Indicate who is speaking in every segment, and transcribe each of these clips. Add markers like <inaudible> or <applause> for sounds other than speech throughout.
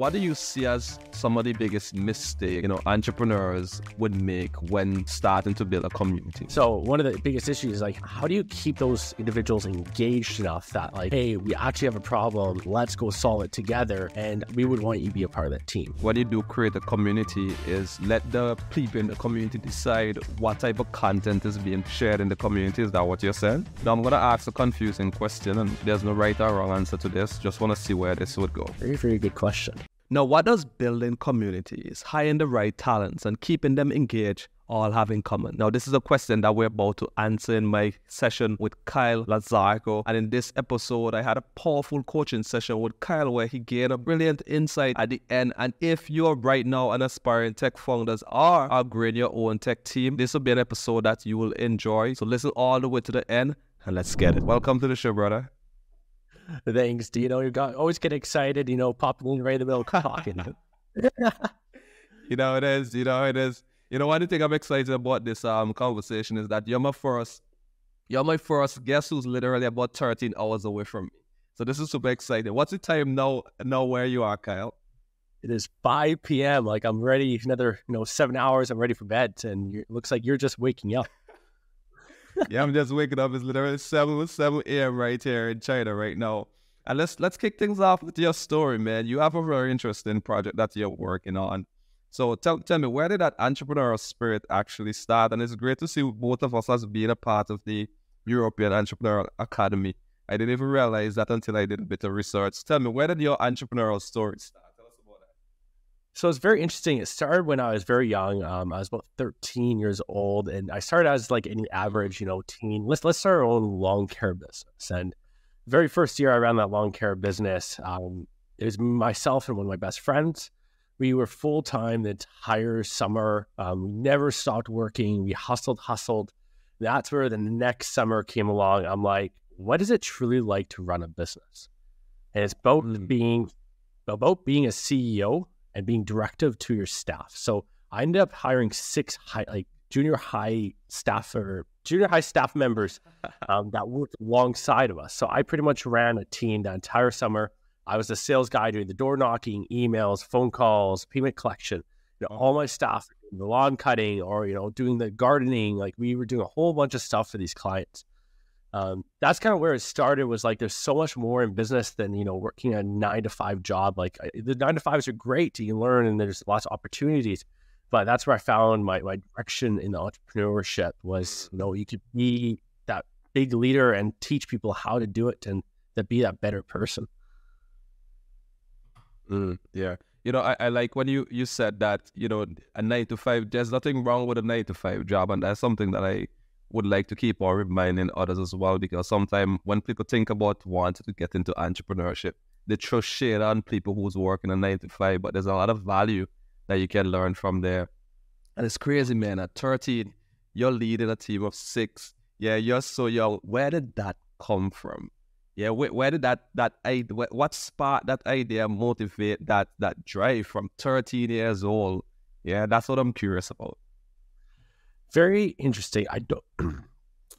Speaker 1: what do you see as some of the biggest mistakes, you know, entrepreneurs would make when starting to build a community?
Speaker 2: So one of the biggest issues is like, how do you keep those individuals engaged enough that like, hey, we actually have a problem, let's go solve it together, and we would want you to be a part of that team.
Speaker 1: What you do create a community is let the people in the community decide what type of content is being shared in the community. Is that what you're saying? Now I'm gonna ask a confusing question, and there's no right or wrong answer to this. Just want to see where this would go.
Speaker 2: Very, very good question.
Speaker 1: Now, what does building communities, hiring the right talents, and keeping them engaged all have in common? Now, this is a question that we're about to answer in my session with Kyle Lozurko. And in this episode, I had a powerful coaching session with Kyle where he gained a brilliant insight at the end. And if you're right now an aspiring tech founders or are growing your own tech team, this will be an episode that you will enjoy. So listen all the way to the end and let's get it. Welcome to the show, brother
Speaker 2: things. Do you know you got always get excited, you know, popping in right in the middle of talking. <laughs>
Speaker 1: you know it is, you know it is. You know, one thing I'm excited about this um conversation is that you're my first you're my first guest who's literally about 13 hours away from me. So this is super exciting. What's the time now now where you are, Kyle?
Speaker 2: It is 5 p.m. Like I'm ready another, you know, seven hours. I'm ready for bed. And it looks like you're just waking up
Speaker 1: yeah, I'm just waking up. It's literally seven seven a.m. right here in China right now. And let's let's kick things off with your story, man. You have a very interesting project that you're working on. So tell tell me, where did that entrepreneurial spirit actually start? And it's great to see both of us as being a part of the European Entrepreneurial Academy. I didn't even realize that until I did a bit of research. Tell me, where did your entrepreneurial story start?
Speaker 2: So it's very interesting. It started when I was very young. Um, I was about 13 years old, and I started as like any average, you know, teen. Let's let's start our own lawn care business. And very first year I ran that lawn care business, um, it was myself and one of my best friends. We were full time the entire summer. Um, we never stopped working. We hustled, hustled. That's where the next summer came along. I'm like, what is it truly like to run a business? And it's about mm. being about being a CEO and being directive to your staff. So I ended up hiring six high, like junior high staff or junior high staff members <laughs> um, that worked alongside of us. So I pretty much ran a team that entire summer. I was the sales guy doing the door knocking, emails, phone calls, payment collection. You know, all my staff, the lawn cutting, or you know, doing the gardening. Like we were doing a whole bunch of stuff for these clients um, that's kind of where it started was like there's so much more in business than you know working a nine to five job like the nine to fives are great you learn and there's lots of opportunities but that's where i found my, my direction in entrepreneurship was you know you could be that big leader and teach people how to do it and to be that better person.
Speaker 1: Mm, yeah. You know I, I like when you you said that you know a nine to five there's nothing wrong with a nine to five job and that's something that i would like to keep on reminding others as well because sometimes when people think about wanting to get into entrepreneurship, they throw shade on people who's working a nine to five, but there's a lot of value that you can learn from there. And it's crazy, man. At 13, you're leading a team of six. Yeah, you're so young. Where did that come from? Yeah, where, where did that that idea, what sparked that idea, motivate that that drive from 13 years old? Yeah, that's what I'm curious about
Speaker 2: very interesting. I don't, <clears throat>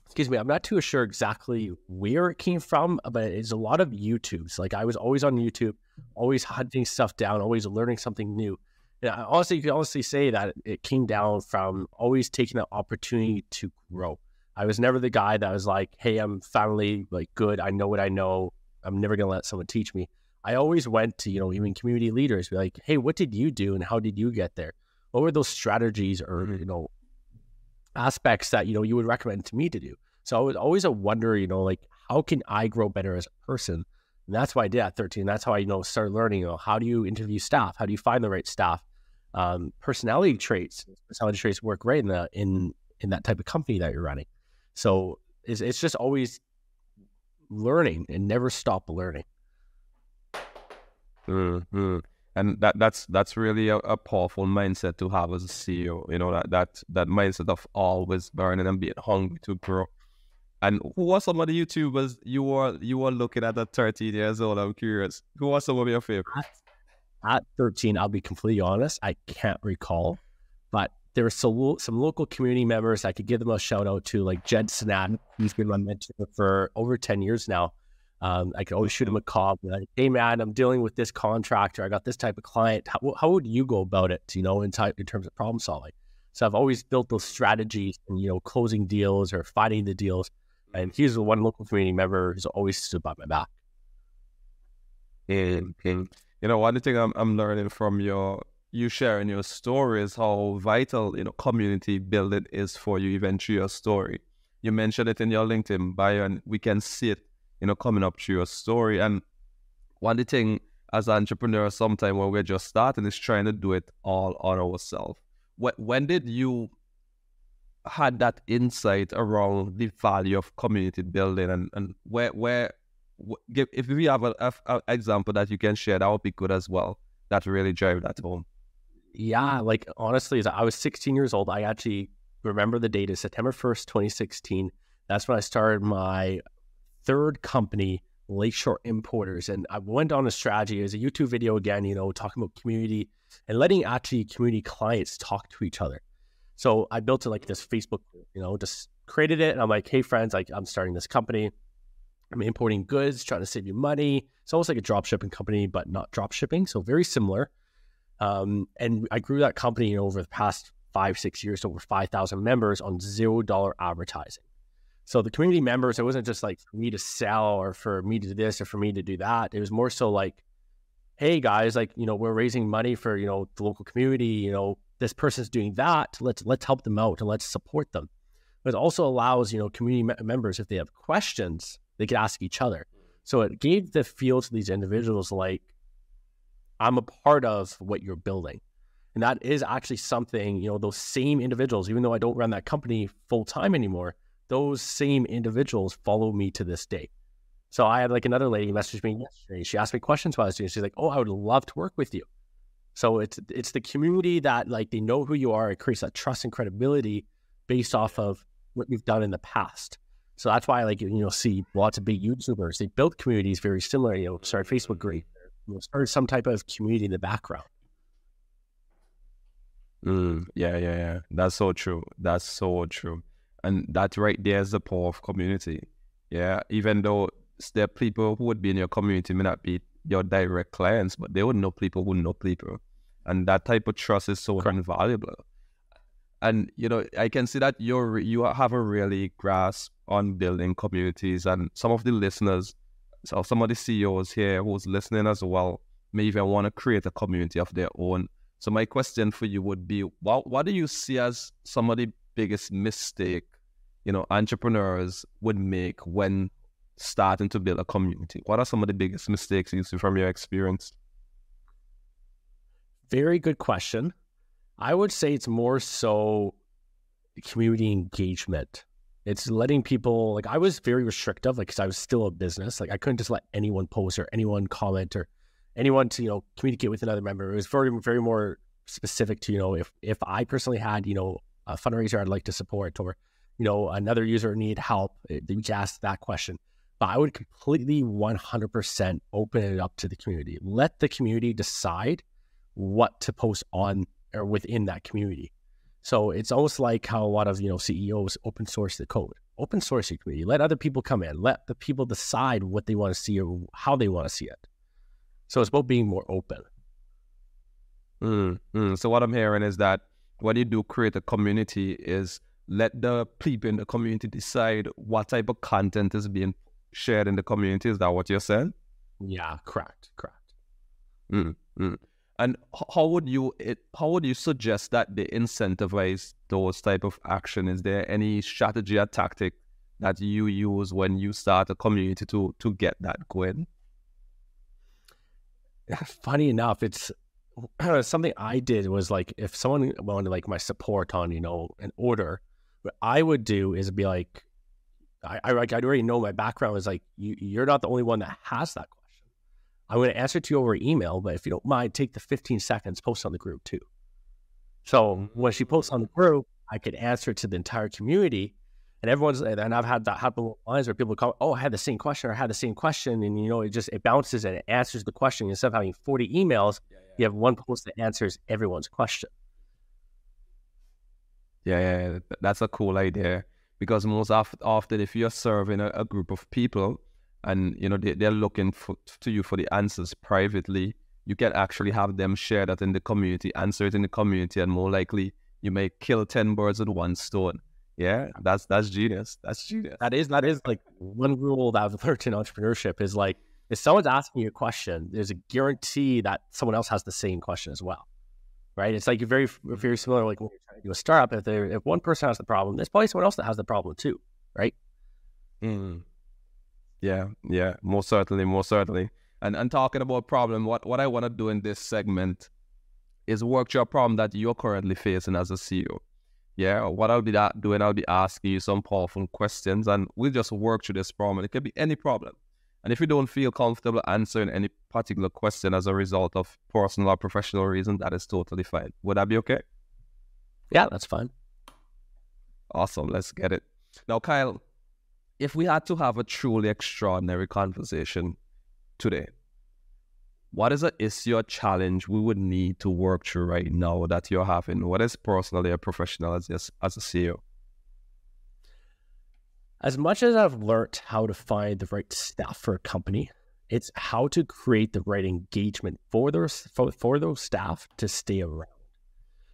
Speaker 2: excuse me, I'm not too sure exactly where it came from, but it's a lot of YouTubes. Like I was always on YouTube, always hunting stuff down, always learning something new. And honestly, you can honestly say that it came down from always taking the opportunity to grow. I was never the guy that was like, "Hey, I'm finally like good. I know what I know. I'm never gonna let someone teach me." I always went to you know even community leaders, be like, "Hey, what did you do, and how did you get there? What were those strategies, or mm-hmm. you know, aspects that you know you would recommend to me to do. So I was always a wonder, you know, like how can I grow better as a person? And that's why I did at 13. That's how I you know started learning. You know, how do you interview staff? How do you find the right staff? Um, personality traits, personality traits work great in the in in that type of company that you're running. So it's, it's just always learning and never stop learning.
Speaker 1: Mm-hmm and that that's that's really a, a, powerful mindset to have as a CEO. You know that that that mindset of always burning and being hungry to grow. And who are some of the YouTubers you were you were looking at at 13 years old? I'm curious. Who are some of your favorites?
Speaker 2: At, at 13, I'll be completely honest, I can't recall, but there were some, some local community members I could give them a shout out to, like Jed Sinat. who's been my mentor for over 10 years now. Um, I could always shoot him a call, like, "Hey, man, I'm dealing with this contractor. I got this type of client. How, how would you go about it? You know, in, type, in terms of problem solving." So I've always built those strategies and you know closing deals or finding the deals. And he's the one local community member who's always stood by my back.
Speaker 1: And, and you know, one thing I'm I'm learning from your you sharing your story is how vital you know community building is for you even through your story. You mentioned it in your LinkedIn bio, and we can see it you know, coming up through your story. And one the thing as entrepreneurs, sometimes when we're just starting is trying to do it all on ourselves. When, when did you had that insight around the value of community building and, and where where if we have an example that you can share that would be good as well that really drive that home
Speaker 2: yeah like honestly i was 16 years old i actually remember the date is september 1st 2016 that's when i started my third company, Lakeshore Importers. And I went on a strategy as a YouTube video again, you know, talking about community and letting actually community clients talk to each other. So I built it like this Facebook group, you know, just created it. And I'm like, hey, friends, like I'm starting this company. I'm importing goods, trying to save you money. It's almost like a drop shipping company, but not drop shipping. So very similar. Um, and I grew that company you know, over the past five, six years to over 5,000 members on zero dollar advertising. So the community members, it wasn't just like for me to sell or for me to do this or for me to do that. It was more so like, hey guys, like, you know, we're raising money for, you know, the local community, you know, this person's doing that. Let's let's help them out and let's support them. But it also allows, you know, community me- members, if they have questions, they could ask each other. So it gave the feel to these individuals like, I'm a part of what you're building. And that is actually something, you know, those same individuals, even though I don't run that company full time anymore, those same individuals follow me to this day. So I had like another lady message me yesterday. She asked me questions while I was doing. She's like, "Oh, I would love to work with you." So it's it's the community that like they know who you are. It creates that trust and credibility based off of what you've done in the past. So that's why like you know see lots of big YouTubers. They built communities very similar. You know, start Facebook group, start some type of community in the background.
Speaker 1: Mm, yeah, yeah, yeah. That's so true. That's so true. And that right there is the power of community. Yeah. Even though there are people who would be in your community may not be your direct clients, but they would know people who know people. And that type of trust is so Correct. invaluable. And you know, I can see that you're you have a really grasp on building communities, and some of the listeners, so some of the CEOs here who's listening as well, may even want to create a community of their own. So my question for you would be, what what do you see as some of the biggest mistake you know entrepreneurs would make when starting to build a community? What are some of the biggest mistakes you see from your experience?
Speaker 2: Very good question. I would say it's more so community engagement. It's letting people like I was very restrictive, like because I was still a business. Like I couldn't just let anyone post or anyone comment or anyone to you know communicate with another member. It was very very more specific to you know if if I personally had you know a fundraiser I'd like to support or you know, another user need help, eh, you just ask that question. But I would completely 100% open it up to the community. Let the community decide what to post on or within that community. So it's almost like how a lot of you know CEOs open source the code. Open source your community. Let other people come in. Let the people decide what they want to see or how they want to see it. So it's about being more open.
Speaker 1: Mm, mm. So what I'm hearing is that when you do create a community, is let the people in the community decide what type of content is being shared in the community. Is that what you're saying?
Speaker 2: Yeah, correct, correct.
Speaker 1: Mm, mm. And how would you it, how would you suggest that they incentivize those type of action? Is there any strategy or tactic that you use when you start a community to to get that going? <laughs>
Speaker 2: Funny enough, it's <clears throat> something I did was like if someone wanted like my support on you know an order, what I would do is be like, I, I like I already know my background is like you you're not the only one that has that question. I'm going to answer to you over email, but if you don't mind, take the 15 seconds, post on the group too. So when she posts on the group, I could answer to the entire community, and everyone's and I've had that happen lines where people come, oh, I had the same question or I had the same question, and you know it just it bounces and it answers the question instead of having 40 emails. Yeah. You have one post that answers everyone's question.
Speaker 1: Yeah, yeah, that's a cool idea because most often, if you're serving a, a, group of people and you know they, they're looking for, to you for the answers privately, you can actually have them share that in the community, answer it in the community, and more likely you may kill ten birds with one stone. Yeah, that's that's genius. That's genius.
Speaker 2: That is that is like one rule that I've learned in entrepreneurship is like if someone's asking you a question, there's a guarantee that someone else has the same question as well. Right? It's like you're very very similar like when you're trying to do a startup. If there if one person has the problem, there's probably someone else that has the problem too. Right?
Speaker 1: Mm. Yeah, yeah, most certainly, most certainly. And and talking about problem, what what I want to do in this segment is work your problem that you're currently facing as a CEO. Yeah, what I'll be doing, I'll be asking you some powerful questions, and we'll just work through this problem. It could be any problem. And if you don't feel comfortable answering any particular question as a result of personal or professional reason, that is totally fine. Would that be okay?
Speaker 2: Yeah, that's fine.
Speaker 1: Awesome. Let's get it. Now, Kyle, if we had to have a truly extraordinary conversation today, what is an issue or challenge we would need to work through right now that you're having? What is personally or professional as, as a CEO?
Speaker 2: As much as I've learned how to find the right staff for a company, it's how to create the right engagement for those for, for those staff to stay around.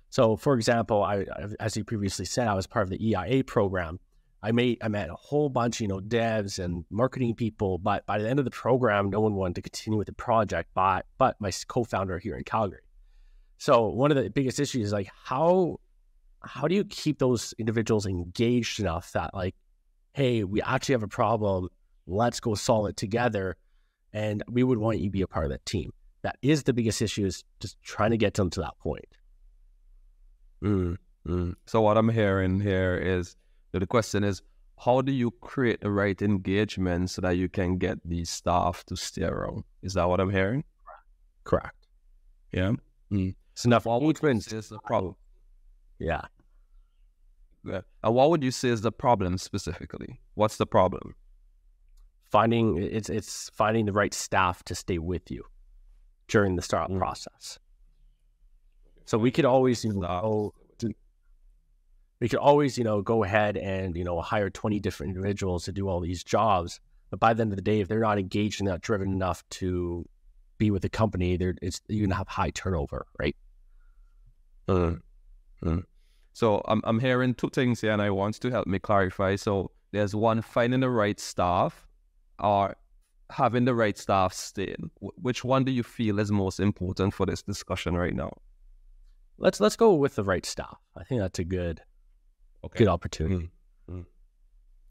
Speaker 2: So, for example, I, as you previously said, I was part of the EIA program, I made I met a whole bunch, you know, devs and marketing people, but by the end of the program, no one wanted to continue with the project. But but my co-founder here in Calgary. So one of the biggest issues is like how how do you keep those individuals engaged enough that like, hey, we actually have a problem, let's go solve it together, and we would want you to be a part of that team. That is the biggest issue is just trying to get them to that point.
Speaker 1: Mm, mm. So what I'm hearing here is the question is, how do you create the right engagement so that you can get the staff to stay around? Is that what I'm hearing?
Speaker 2: Correct.
Speaker 1: Yeah.
Speaker 2: Mm. It's enough engagement
Speaker 1: is the problem.
Speaker 2: Yeah.
Speaker 1: Yeah. And what would you say is the problem specifically? What's the problem?
Speaker 2: Finding it's it's finding the right staff to stay with you during the startup mm. process. So we could always you know, we could always, you know, go ahead and, you know, hire 20 different individuals to do all these jobs. But by the end of the day, if they're not engaged and not driven enough to be with the company, they're, it's, you're going to have high turnover, right?
Speaker 1: Uh, uh. So I'm, I'm hearing two things here and I want to help me clarify. So there's one, finding the right staff or having the right staff staying. Which one do you feel is most important for this discussion right now?
Speaker 2: Let's let's go with the right staff. I think that's a good okay. good opportunity. Mm-hmm.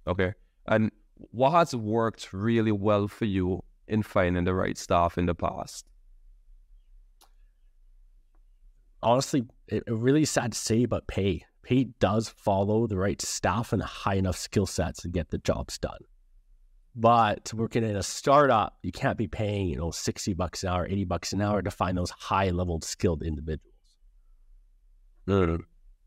Speaker 1: Okay. And what has worked really well for you in finding the right staff in the past?
Speaker 2: Honestly, it, really sad to say, but pay. Pay does follow the right staff and high enough skill sets to get the jobs done. But working in a startup, you can't be paying, you know, 60 bucks an hour, 80 bucks an hour to find those high level skilled individuals.
Speaker 1: No,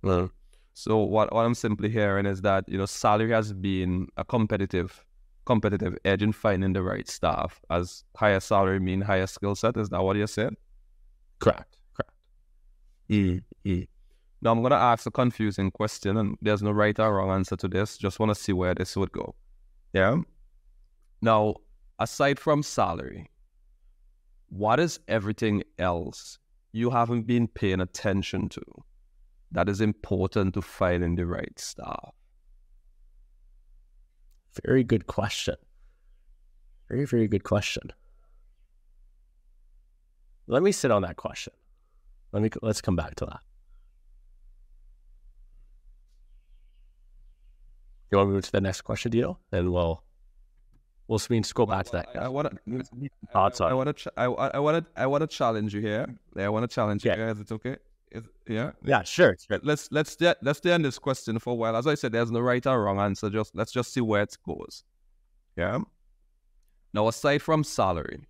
Speaker 1: no. So what, what I'm simply hearing is that you know salary has been a competitive competitive edge in finding the right staff. As higher salary mean higher skill set. Is that what you're saying?
Speaker 2: Correct. Correct.
Speaker 1: Mm-hmm. Now I'm gonna ask a confusing question, and there's no right or wrong answer to this. Just want to see where this would go. Yeah. Now, aside from salary, what is everything else you haven't been paying attention to? that is important to finding the right staff?
Speaker 2: Very good question. Very, very good question. Let me sit on that question. Let me let's come back to that. You want to move to the next question, Dino? And we'll we'll we scroll back to that.
Speaker 1: I, I want to. Thoughts I, I want to. I, I want to. I want to challenge you here. I want to challenge you. Yeah. Is it okay? Is, yeah.
Speaker 2: Yeah. Sure. sure.
Speaker 1: Let's let's let's stay on this question for a while. As I said, there's no right or wrong answer. Just let's just see where it goes. Yeah. Now, aside from salary,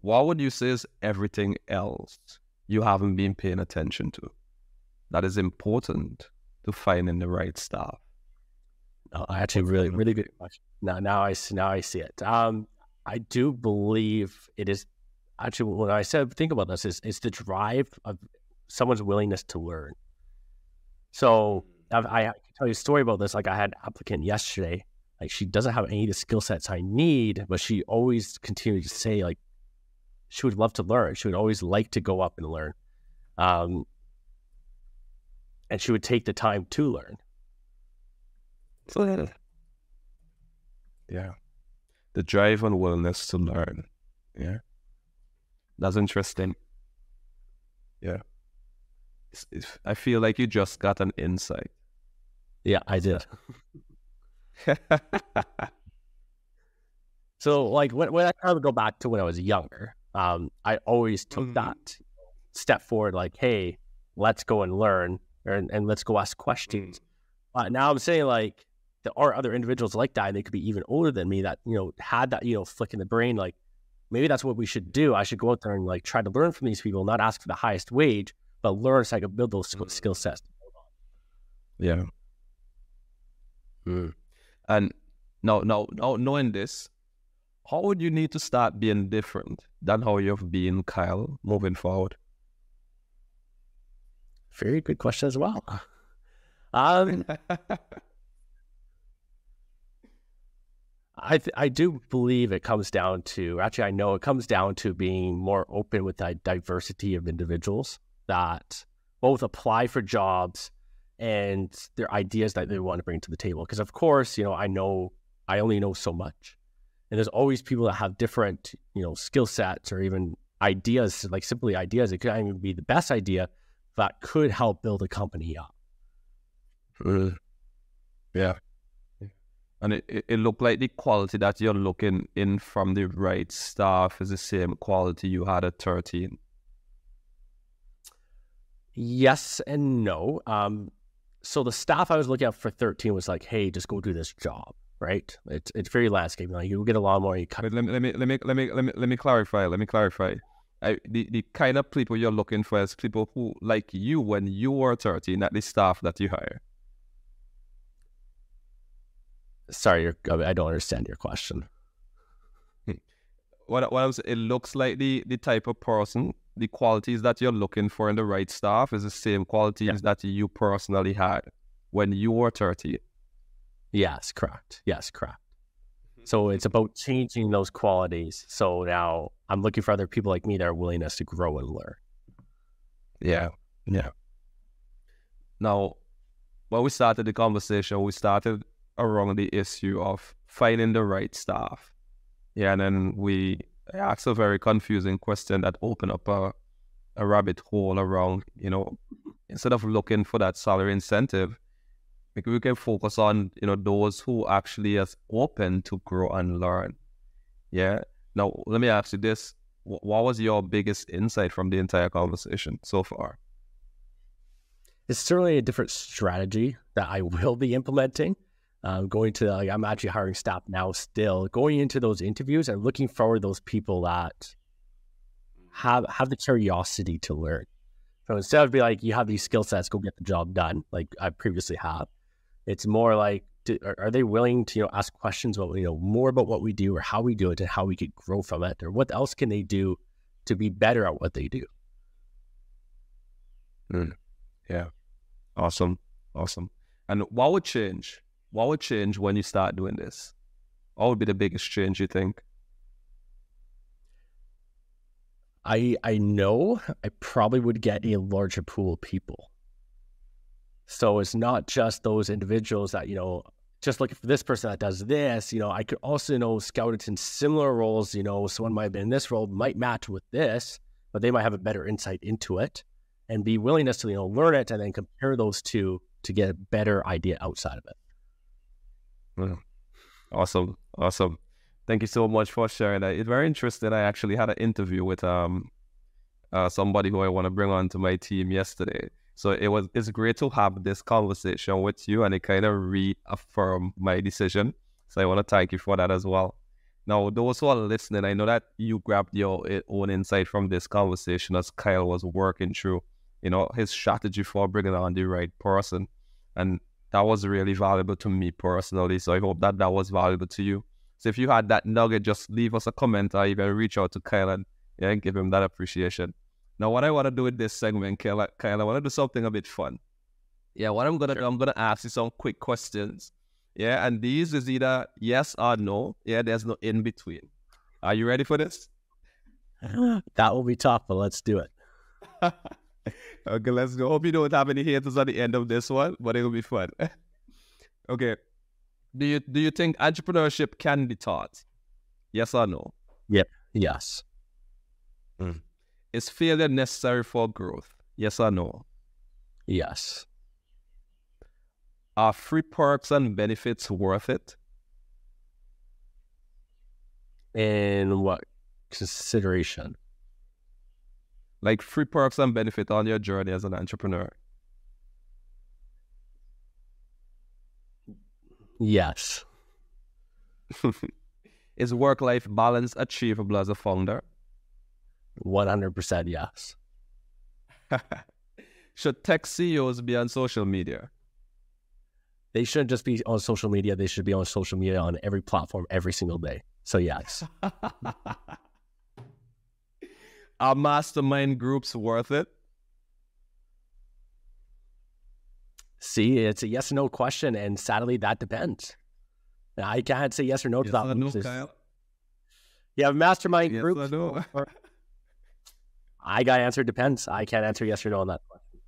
Speaker 1: what would you say is everything else you haven't been paying attention to that is important to finding the right staff?
Speaker 2: I actually really really good question. Now now I now I see it. Um, I do believe it is actually when I said think about this is it's the drive of someone's willingness to learn. So I've, I can tell you a story about this. Like I had an applicant yesterday, like she doesn't have any of the skill sets I need, but she always continued to say like she would love to learn. She would always like to go up and learn. Um, and she would take the time to learn.
Speaker 1: So yeah, yeah, the drive and willingness to learn. Yeah, that's interesting. Yeah, it's, it's, I feel like you just got an insight.
Speaker 2: Yeah, I did. <laughs> so, like when when I kind of go back to when I was younger, um, I always took mm-hmm. that step forward. Like, hey, let's go and learn, and, and let's go ask questions. Mm-hmm. Uh, now I'm saying like there are other individuals like that, and they could be even older than me that you know had that you know flick in the brain. Like maybe that's what we should do. I should go out there and like try to learn from these people, not ask for the highest wage, but learn so I can build those mm-hmm. skill sets.
Speaker 1: Yeah. Mm. And now, now, now, knowing this, how would you need to start being different than how you've been, Kyle, moving forward?
Speaker 2: Very good question as well. Um, <laughs> I th- I do believe it comes down to actually I know it comes down to being more open with that diversity of individuals that both apply for jobs and their ideas that they want to bring to the table. Because of course, you know, I know I only know so much, and there's always people that have different you know skill sets or even ideas, like simply ideas. It could even be the best idea that could help build a company up.
Speaker 1: Uh, yeah. And it, it, it looked like the quality that you're looking in from the right staff is the same quality you had at 13
Speaker 2: yes and no. Um, so the staff i was looking at for 13 was like hey just go do this job right it's, it's very landscaping like you get a lot more you cut
Speaker 1: let me let me let me let me let me, let me clarify let me clarify I, the, the kind of people you're looking for is people who like you when you were 30, not the staff that you hire
Speaker 2: Sorry, I don't understand your question. <laughs>
Speaker 1: What, what else? It looks like the, the type of person, the qualities that you're looking for in the right staff is the same qualities yeah. that you personally had when you were 30.
Speaker 2: Yes, correct. Yes, correct. Mm-hmm. So it's about changing those qualities. So now I'm looking for other people like me that are willingness to grow and learn.
Speaker 1: Yeah. Yeah. Now, when we started the conversation, we started around the issue of finding the right staff. Yeah, and then we asked a very confusing question that opened up a, a rabbit hole around, you know, instead of looking for that salary incentive, maybe we can focus on, you know, those who actually is open to grow and learn. Yeah. Now, let me ask you this. What was your biggest insight from the entire conversation so far?
Speaker 2: It's certainly a different strategy that I <laughs> will be implementing um, going to like I'm actually hiring staff now still going into those interviews and looking forward those people that have have the curiosity to learn. So instead of be like you have these skill sets, go get the job done, like I previously have. It's more like do, are, are, they willing to you know ask questions about you know more about what we do or how we do it and how we could grow from it or what else can they do to be better at what they do.
Speaker 1: Mm. Yeah, awesome, awesome. And what would change what would change when you start doing this? What would be the biggest change you think?
Speaker 2: I I know I probably would get a larger pool of people. So it's not just those individuals that, you know, just looking for this person that does this, you know, I could also know scout it in similar roles, you know, someone might have been in this role, might match with this, but they might have a better insight into it and be willingness to, you know, learn it and then compare those two to get a better idea outside of it.
Speaker 1: Awesome, awesome. Thank you so much for sharing that. It's very interesting. I actually had an interview with um uh, somebody who I want to bring on to my team yesterday. So it was it's great to have this conversation with you, and it kind of reaffirmed my decision. So I want to thank you for that as well. Now, those who are listening, I know that you grabbed your eh, own insight from this conversation as Kyle was working through, you know, his strategy for bringing on the right person. And that was really valuable to me personally. So I hope that that was valuable to you. So if you had that nugget, just leave us a comment or even reach out to Kyle and yeah, give him that appreciation. Now, what I want to do with this segment, Kyle, Kyle I want to do something a bit fun. Yeah, what I'm gonna sure. do, I'm gonna ask you some quick questions, Yeah, and these is either yes or no. Yeah, there's no in between. Are you ready for this? <laughs>
Speaker 2: that will be tough, but let's do it. <laughs>
Speaker 1: okay, let's go. Hope you don't have any haters at the end of this one, but it'll be fun. <laughs> okay. Do you do you think entrepreneurship can be taught? Yes or no?
Speaker 2: Yep. Yes.
Speaker 1: Mm. Is failure necessary for growth? Yes or no?
Speaker 2: Yes.
Speaker 1: Are free perks and benefits worth it?
Speaker 2: In what consideration?
Speaker 1: Like free perks and benefit on your journey as an entrepreneur.
Speaker 2: Yes. <laughs>
Speaker 1: Is work life balance achievable as a founder?
Speaker 2: 100% yes. <laughs>
Speaker 1: Should tech CEOs be on social media?
Speaker 2: They shouldn't just be on social media. They should be on social media on every platform every single day. So, yes. <laughs>
Speaker 1: Are mastermind groups worth it?
Speaker 2: See, it's a yes or no question. And sadly, that depends. I can't say yes or no to
Speaker 1: yes
Speaker 2: that.
Speaker 1: No, Kyle.
Speaker 2: You have mastermind
Speaker 1: yes
Speaker 2: groups.
Speaker 1: No.
Speaker 2: I got answered depends. I can't answer yes or no on that question.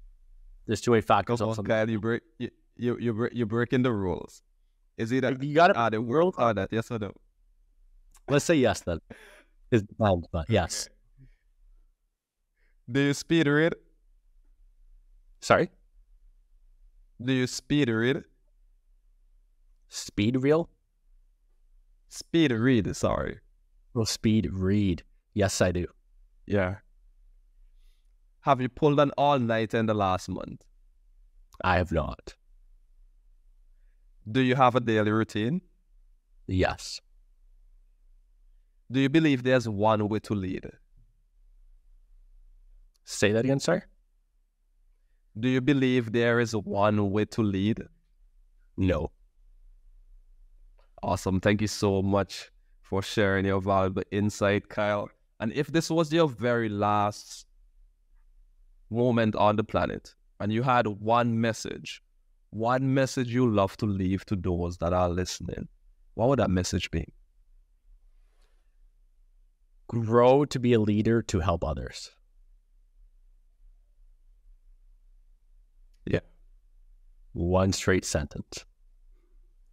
Speaker 2: There's two way factors.
Speaker 1: Come on, Kyle, you break you you you break, you're breaking the rules. Is it a,
Speaker 2: you got
Speaker 1: ah, the world or that? Yes or no?
Speaker 2: Let's say yes then. Is depends, but yes.
Speaker 1: Okay. Do you speed read?
Speaker 2: Sorry.
Speaker 1: Do you speed read?
Speaker 2: Speed reel?
Speaker 1: Speed read, sorry.
Speaker 2: Well, speed read. Yes, I do.
Speaker 1: Yeah. Have you pulled an all night in the last month?
Speaker 2: I have not.
Speaker 1: Do you have a daily routine?
Speaker 2: Yes.
Speaker 1: Do you believe there's one way to lead?
Speaker 2: Say that again, sir.
Speaker 1: Do you believe there is one way to lead?
Speaker 2: No.
Speaker 1: Awesome. Thank you so much for sharing your valuable insight, Kyle. And if this was your very last moment on the planet and you had one message, one message you love to leave to those that are listening, what would that message be?
Speaker 2: Grow to be a leader to help others.
Speaker 1: Yeah.
Speaker 2: One straight sentence.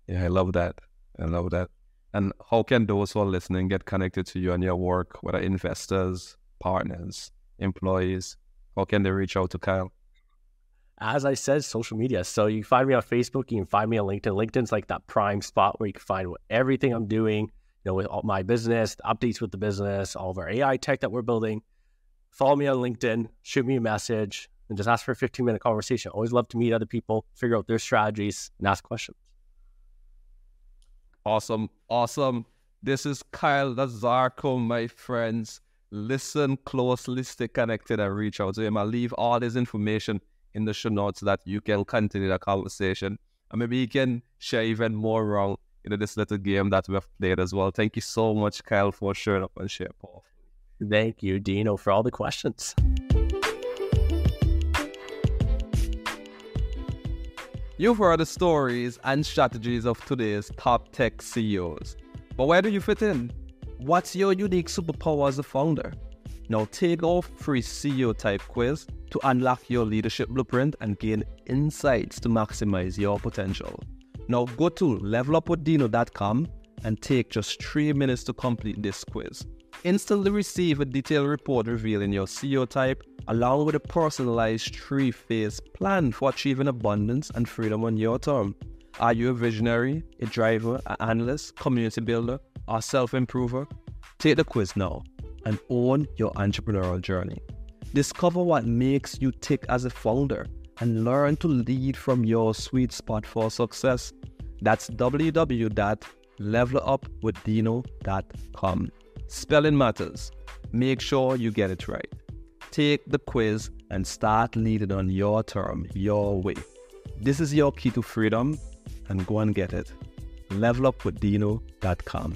Speaker 1: Yeah, I love that. I love that. And how can those who are listening get connected to you and your work, whether investors, partners, employees? How can they reach out to Kyle?
Speaker 2: As I said, social media. So you can find me on Facebook. You can find me on LinkedIn. LinkedIn's like that prime spot where you can find everything I'm doing, you know, with all my business, updates with the business, all of our AI tech that we're building. Follow me on LinkedIn, shoot me a message, and just ask for a 15 minute conversation. Always love to meet other people, figure out their strategies, and ask questions.
Speaker 1: Awesome. Awesome. This is Kyle Lozurko, my friends. Listen closely, stay connected, and reach out to him. I'll leave all this information in the show notes so that you can continue the conversation. And maybe you can share even more around you know, this little game that we have played as well. Thank you so much, Kyle, for showing up and sharing. Paul.
Speaker 2: Thank you, Dino, for all the questions.
Speaker 1: You've heard the stories and strategies of today's top tech CEOs. But where do you fit in? What's your unique superpower as a founder? Now take our free CEO type quiz to unlock your leadership blueprint and gain insights to maximize your potential. Now go to levelupwithdino.com and take just three minutes to complete this quiz. Instantly receive a detailed report revealing your CEO type along with a personalized three phase plan for achieving abundance and freedom on your term. Are you a visionary, a driver, an analyst, community builder, or self improver? Take the quiz now and own your entrepreneurial journey. Discover what makes you tick as a founder and learn to lead from your sweet spot for success. That's www.levelupwithdino.com. Spelling matters. Make sure you get it right. Take the quiz and start leading on your term, your way. This is your key to freedom, and go and get it. Levelupwithdino.com.